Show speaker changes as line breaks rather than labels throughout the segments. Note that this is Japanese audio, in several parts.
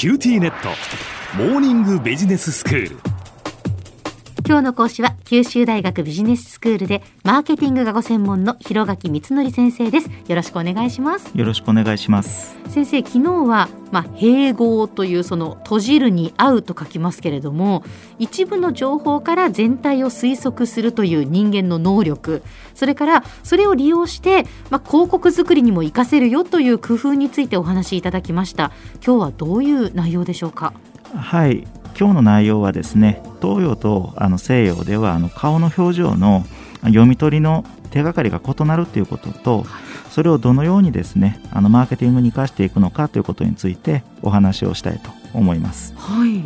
QTnet。モーニングビジネススクール。
今日の講師は九州大学ビジネススクールでマーケティングがご専門の広垣光則先生です。よろしくお願いします。
よろしくお願いします。
先生昨日はまあ、閉合というその閉じるに合うと書きますけれども一部の情報から全体を推測するという人間の能力それからそれを利用して、まあ、広告作りにも活かせるよという工夫についてお話しいただきました。今日はどういう内容でしょうか？
はい今日の内容はですね東洋とあの西洋ではあの顔の表情の読み取りの手がかりが異なるということとそれをどのようにですねあのマーケティングに生かしていくのかということについてお話をしたいと思います。
はい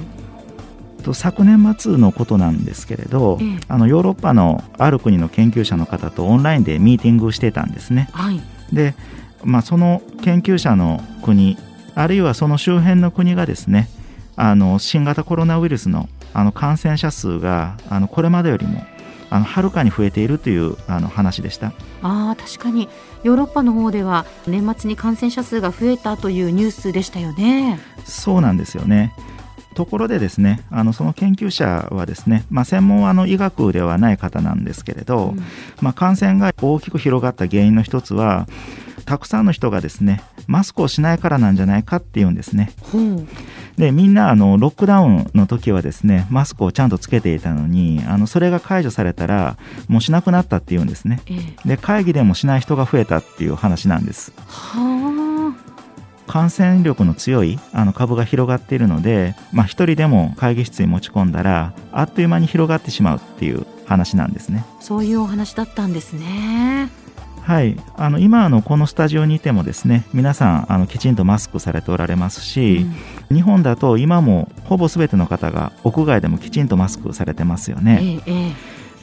昨年末のことなんですけれど、ええ、あのヨーロッパのある国の研究者の方とオンラインでミーティングしてたんですね。
はい、
で、まあ、その研究者の国あるいはその周辺の国がですねあの新型コロナウイルスのあの感染者数があのこれまでよりもあのはるかに増えているというあの話でした。
あ確かに。ヨーロッパの方では年末に感染者数が増えたというニュースでしたよね。
そうなんですよね。ところでですねあのその研究者はですね、まあ、専門はあの医学ではない方なんですけれど、うん、まあ、感染が大きく広がった原因の一つはたくさんの人がですねマスクをしないからなんじゃないかっていうんですね。でみんなあのロックダウンの時はですねマスクをちゃんとつけていたのにあのそれが解除されたらもうしなくなったっていうんですね。で会議でもしない人が増えたっていう話なんです。感染力の強いあの株が広がっているので、まあ、1人でも会議室に持ち込んだらあっという間に広がってしまうっていう話なんですね。
そういうお話だったんですね。
はい、あの今あのこのスタジオにいてもですね皆さんあのきちんとマスクされておられますし、うん、日本だと今もほぼ全ての方が屋外でもきちんとマスクされてますよね、
ええ、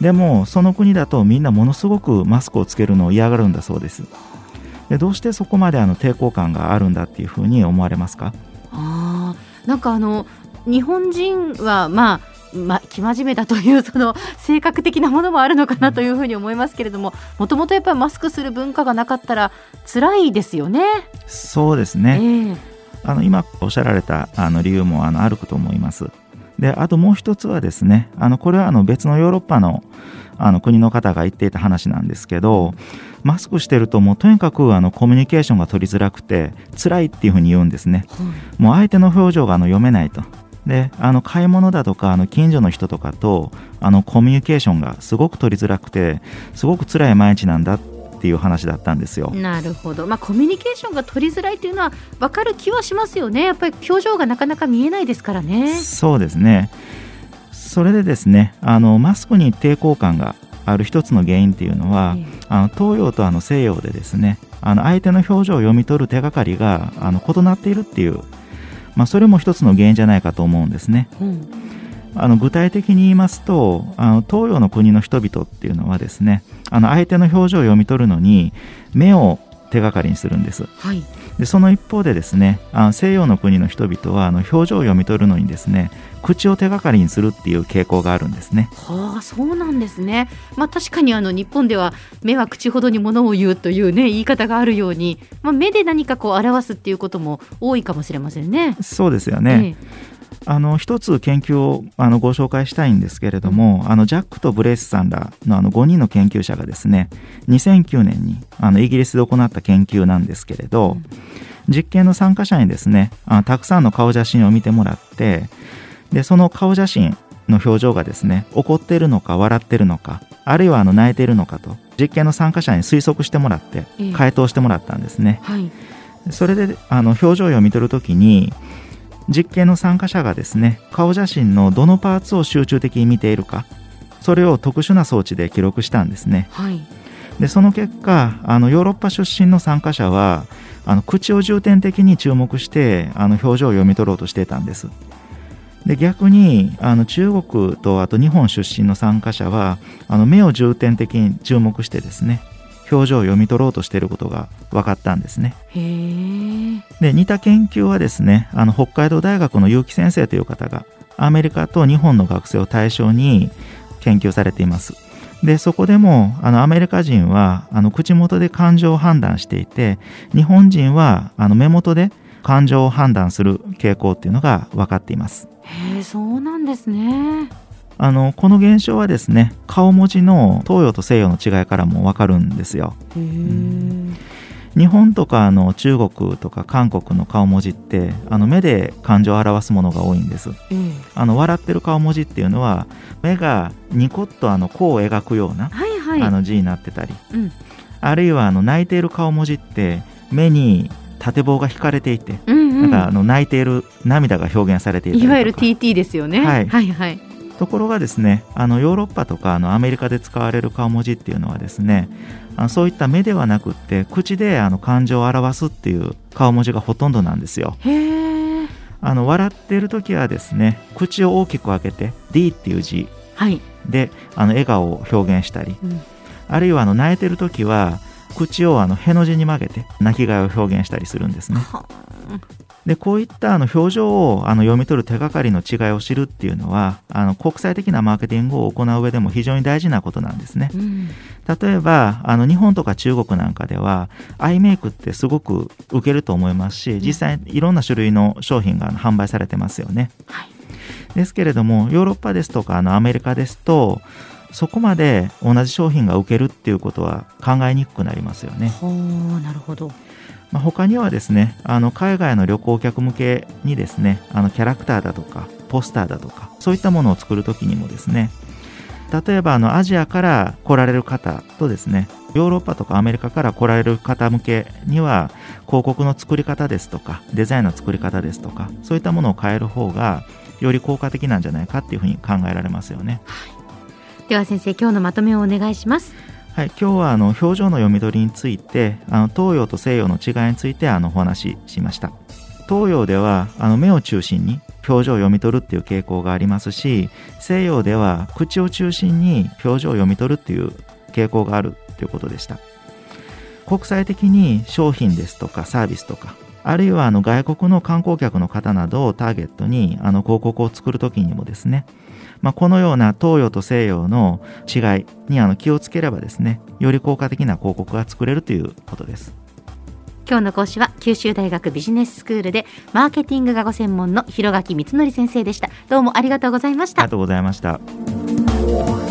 でもその国だとみんなものすごくマスクをつけるのを嫌がるんだそうです。でどうしてそこまであの抵抗感があるんだっていうふうに思われますか？
あなんかあの日本人はまあま、生真面目だというその性格的なものもあるのかなというふうに思いますけれどももともとやっぱりマスクする文化がなかったら辛いですよね。
そうですね、えー、あの今おっしゃられたあの理由もあのあると思います。であともう一つはですねあのこれはあの別のヨーロッパのあの国の方が言っていた話なんですけどマスクしてるともうとにかくあのコミュニケーションが取りづらくて辛いっていうふうに言うんですね、もう相手の表情があの読めないとであの買い物だとかあの近所の人とかとあのコミュニケーションがすごく取りづらくてすごく辛い毎日なんだっていう話だったんですよ。
なるほど、まあ、コミュニケーションが取りづらいというのは分かる気はしますよねやっぱり表情がなかなか見えないですからね。
そうですねそれでですねあのマスクに抵抗感がある一つの原因っていうのは、えあの東洋とあの西洋でですねあの相手の表情を読み取る手がかりがあの異なっているっていうまあ、それも一つの原因じゃないかと思うんですね。
うん
あの具体的に言いますとあの東洋の国の人々っていうのはですねあの相手の表情を読み取るのに目を手がかりにするんです、
はい、
でその一方でですねあの西洋の国の人々はあの表情を読み取るのにですね口を手がかりにするっていう傾向があるんですね。
はあそうなんですね。まあ確かにあの日本では目は口ほどにものを言うというね言い方があるように、まあ、目で何かこう表すっていうことも多いかもしれませんね。
そうですよね。ええあの一つ研究をあのご紹介したいんですけれども、うん、あのジャックとブレイスさんらのあの5人の研究者がですね2009年にあのイギリスで行った研究なんですけれど、うん、実験の参加者にですねあのたくさんの顔写真を見てもらってでその顔写真の表情がですね怒っているのか笑っているのかあるいはあの泣いているのかと実験の参加者に推測してもらって回答してもらったんですね。
はい、
それであの表情を読み取るときに実験の参加者がですね顔写真のどのパーツを集中的に見ているかそれを特殊な装置で記録したんですね、
はい、
でその結果あのヨーロッパ出身の参加者はあの口を重点的に注目してあの表情を読み取ろうとしていたんです。で逆にあの中国とあと日本出身の参加者はあの目を重点的に注目してですね表情を読み取ろうとしていることが分かったんですね。で似た研究はですねあの北海道大学の結城先生という方がアメリカと日本の学生を対象に研究されています。でそこでもあのアメリカ人はあの口元で感情を判断していて日本人はあの目元で感情を判断する傾向っていうのが分かっています
へえそうなんですね
あのこの現象はですね顔文字の東洋と西洋の違いからも分かるんですよ。日本とかあの中国とか韓国の顔文字ってあの目で感情を表すものが多いんです。
ええ。
あの笑ってる顔文字っていうのは目がニコッとあの弧を描くような、
はいはい。
あの字になってたり。
うん。
あるいはあの泣いている顔文字って目に縦棒が引かれていて、
うんうん。
なんかあの泣いている涙が表現されていたりとか。
いわゆる TT ですよね。
はい。
はいはい
ところがですねあのヨーロッパとかあのアメリカで使われる顔文字っていうのはですねあのそういった目ではなくって口であの感情を表すっていう顔文字がほとんどなんですよ。あの笑っている時はですね口を大きく開けて D っていう字
はい、
であの笑顔を表現したり
うん。
あるいはあの泣いてる時は口をあのへの字に曲げて泣き顔を表現したりするんですね。
は
でこういったあの表情をあの読み取る手がかりの違いを知るっていうのはあの国際的なマーケティングを行う上でも非常に大事なことなんですね。
うん。
例えばあの日本とか中国なんかではアイメイクってすごく受けると思いますし実際いろんな種類の商品が販売されてますよね。
はい。
ですけれどもヨーロッパですとかあのアメリカですとそこまで同じ商品が受けるっていうことは考えにくくなりますよね。
なるほど
まあ、他にはですねあの海外の旅行客向けにですねあのキャラクターだとかポスターだとかそういったものを作るときにもですね例えばあのアジアから来られる方とですねヨーロッパとかアメリカから来られる方向けには広告の作り方ですとかデザインの作り方ですとかそういったものを変える方がより効果的なんじゃないかっていうふうに考えられますよね。
では先生今日のまとめをお願いします
はい、今日はあの表情の読み取りについてあの東洋と西洋の違いについてあのお話ししました。東洋ではあの目を中心に表情を読み取るっていう傾向がありますし西洋では口を中心に表情を読み取るっていう傾向があるということでした。国際的に商品ですとかサービスとかあるいはあの外国の観光客の方などをターゲットにあの広告を作るときにもですねまあ、このような東洋と西洋の違いにあの気をつければですねより効果的な広告が作れるということです。
今日の講師は九州大学ビジネススクールでマーケティングがご専門の広垣光則先生でした。どうもありがとうございました。
ありがとうございました